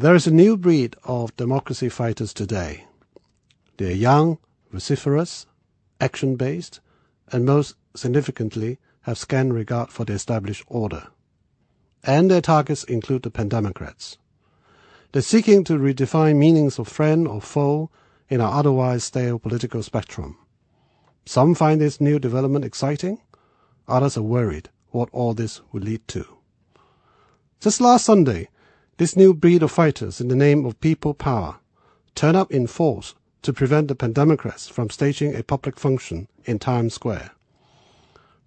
There is a new breed of democracy fighters today. They are young, vociferous, action based, and most significantly have scant regard for the established order. And their targets include the pandemocrats. They're seeking to redefine meanings of friend or foe in our otherwise stale political spectrum. Some find this new development exciting, others are worried what all this will lead to. Just last Sunday, this new breed of fighters in the name of people power turned up in force to prevent the pandemocrats from staging a public function in Times Square.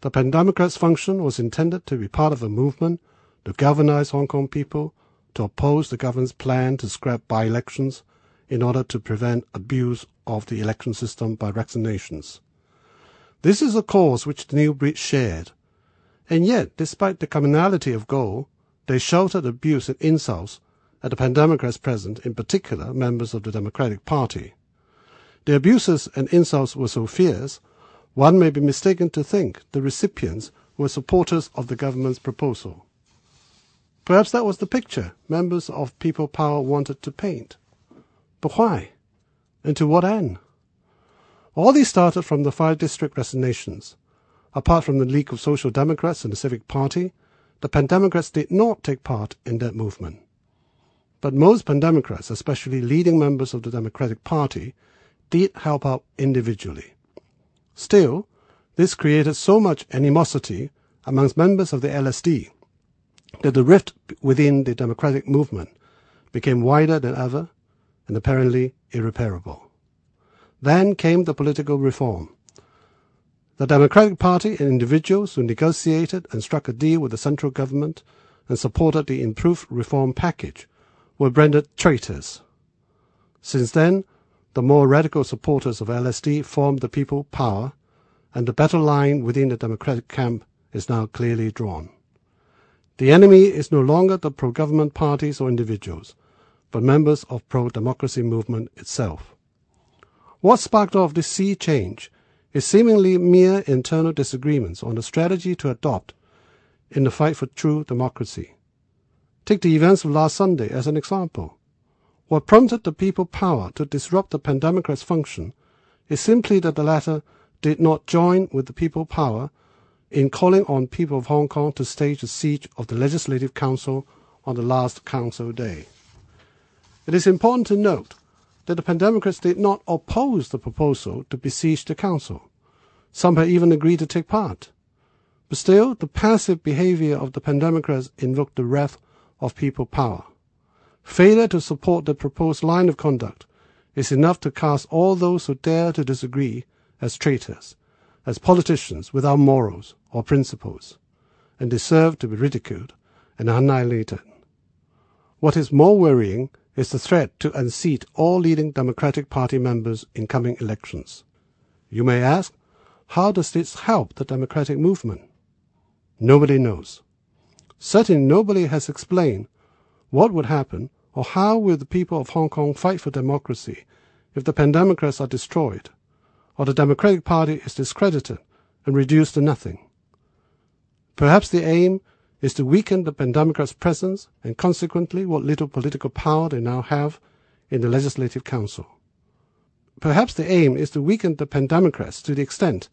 The pandemocrats function was intended to be part of a movement to galvanize Hong Kong people to oppose the government's plan to scrap by-elections in order to prevent abuse of the election system by vaccinations. This is a cause which the new breed shared, and yet, despite the commonality of goal, they shouted abuse and insults at the pandemocrats present, in particular members of the Democratic Party. The abuses and insults were so fierce, one may be mistaken to think the recipients were supporters of the government's proposal. Perhaps that was the picture members of People Power wanted to paint. But why? And to what end? All these started from the five district resignations. Apart from the League of Social Democrats and the Civic Party, the Pandemocrats did not take part in that movement. But most Pandemocrats, especially leading members of the Democratic Party, did help out individually. Still, this created so much animosity amongst members of the LSD that the rift within the democratic movement became wider than ever and apparently irreparable. Then came the political reform. The Democratic Party and individuals who negotiated and struck a deal with the central government and supported the improved reform package were branded traitors. Since then, the more radical supporters of LSD formed the People Power, and the battle line within the Democratic camp is now clearly drawn. The enemy is no longer the pro-government parties or individuals, but members of pro-democracy movement itself. What sparked off this sea change is seemingly mere internal disagreements on the strategy to adopt in the fight for true democracy. Take the events of last Sunday as an example. What prompted the people power to disrupt the pandemocrat's function is simply that the latter did not join with the people power in calling on people of Hong Kong to stage a siege of the Legislative Council on the last council day. It is important to note that the Pandemocrats did not oppose the proposal to besiege the council. Some had even agreed to take part. But still, the passive behavior of the Pandemocrats invoked the wrath of people power. Failure to support the proposed line of conduct is enough to cast all those who dare to disagree as traitors as politicians without morals or principles, and deserve to be ridiculed and annihilated. What is more worrying is the threat to unseat all leading Democratic Party members in coming elections. You may ask, how does this help the democratic movement? Nobody knows. Certainly nobody has explained what would happen or how will the people of Hong Kong fight for democracy if the pandemocrats are destroyed or the Democratic Party is discredited and reduced to nothing. Perhaps the aim is to weaken the Democrats' presence and consequently what little political power they now have in the Legislative Council. Perhaps the aim is to weaken the Democrats to the extent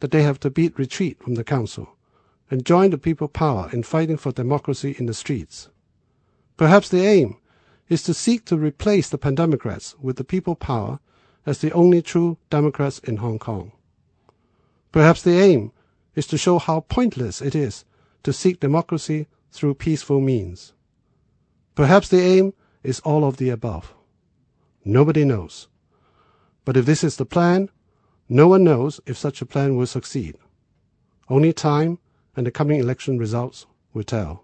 that they have to beat retreat from the Council and join the people power in fighting for democracy in the streets. Perhaps the aim is to seek to replace the Democrats with the people power as the only true Democrats in Hong Kong. Perhaps the aim is to show how pointless it is to seek democracy through peaceful means. Perhaps the aim is all of the above. Nobody knows. But if this is the plan, no one knows if such a plan will succeed. Only time and the coming election results will tell.